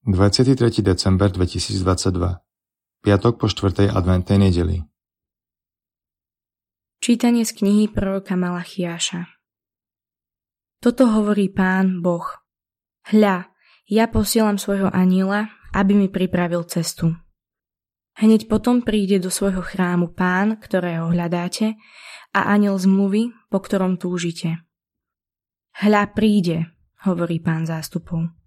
23. december 2022 Piatok po 4. adventnej nedeli Čítanie z knihy proroka Malachiáša Toto hovorí pán Boh. Hľa, ja posielam svojho aniela, aby mi pripravil cestu. Hneď potom príde do svojho chrámu pán, ktorého hľadáte, a aniel zmluvy, po ktorom túžite. Hľa príde, hovorí pán zástupov.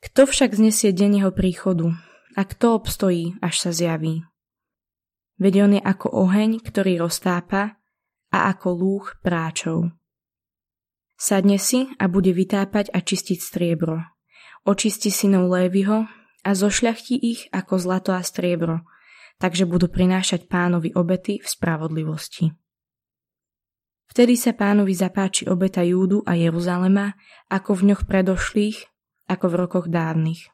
Kto však znesie deň jeho príchodu a kto obstojí, až sa zjaví? Veď on je ako oheň, ktorý roztápa a ako lúch práčov. Sadne si a bude vytápať a čistiť striebro. Očisti synov Lévyho a zošľachtí ich ako zlato a striebro, takže budú prinášať pánovi obety v spravodlivosti. Vtedy sa pánovi zapáči obeta Júdu a Jeruzalema, ako v ňoch predošlých, ako v rokoch dávnych.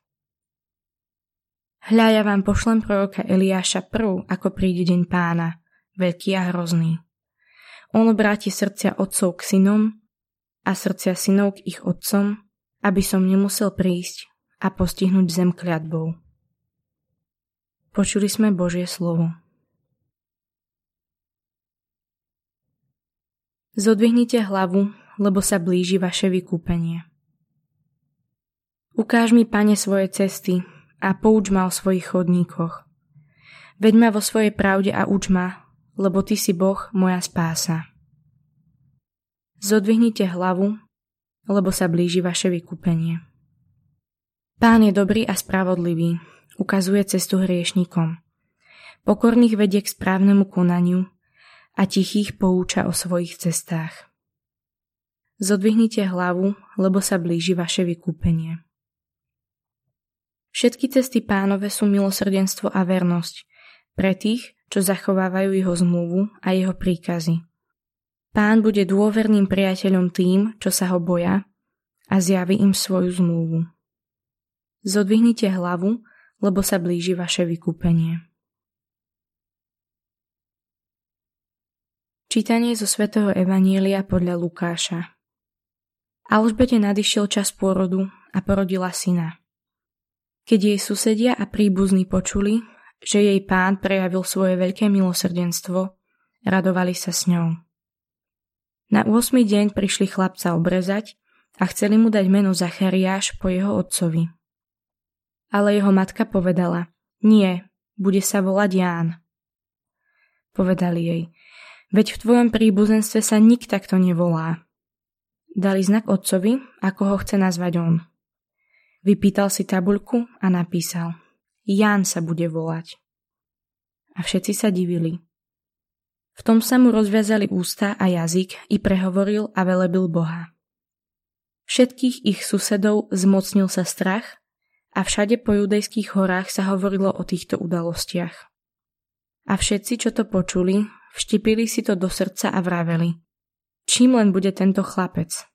Hľa ja vám pošlem proroka Eliáša prv, ako príde deň pána, veľký a hrozný. On obráti srdcia otcov k synom a srdcia synov k ich otcom, aby som nemusel prísť a postihnúť zem kliatbou. Počuli sme Božie slovo. Zodvihnite hlavu, lebo sa blíži vaše vykúpenie. Ukáž mi, pane, svoje cesty a pouč ma o svojich chodníkoch. Veď ma vo svojej pravde a uč ma, lebo ty si Boh, moja spása. Zodvihnite hlavu, lebo sa blíži vaše vykúpenie. Pán je dobrý a spravodlivý, ukazuje cestu hriešnikom. Pokorných vedie k správnemu konaniu a tichých pouča o svojich cestách. Zodvihnite hlavu, lebo sa blíži vaše vykúpenie. Všetky cesty pánove sú milosrdenstvo a vernosť pre tých, čo zachovávajú jeho zmluvu a jeho príkazy. Pán bude dôverným priateľom tým, čo sa ho boja a zjaví im svoju zmluvu. Zodvihnite hlavu, lebo sa blíži vaše vykúpenie. Čítanie zo svätého Evanielia podľa Lukáša Alžbete nadišiel čas pôrodu a porodila syna. Keď jej susedia a príbuzní počuli, že jej pán prejavil svoje veľké milosrdenstvo, radovali sa s ňou. Na 8. deň prišli chlapca obrezať a chceli mu dať meno Zachariáš po jeho otcovi. Ale jeho matka povedala, nie, bude sa volať Ján. Povedali jej, veď v tvojom príbuzenstve sa nik takto nevolá. Dali znak otcovi, ako ho chce nazvať on. Vypýtal si tabuľku a napísal Ján sa bude volať. A všetci sa divili. V tom sa mu rozviazali ústa a jazyk i prehovoril a velebil Boha. Všetkých ich susedov zmocnil sa strach a všade po judejských horách sa hovorilo o týchto udalostiach. A všetci, čo to počuli, vštipili si to do srdca a vraveli. Čím len bude tento chlapec?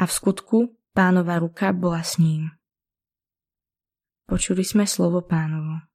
A v skutku Pánova ruka bola s ním. Počuli sme slovo pánovo.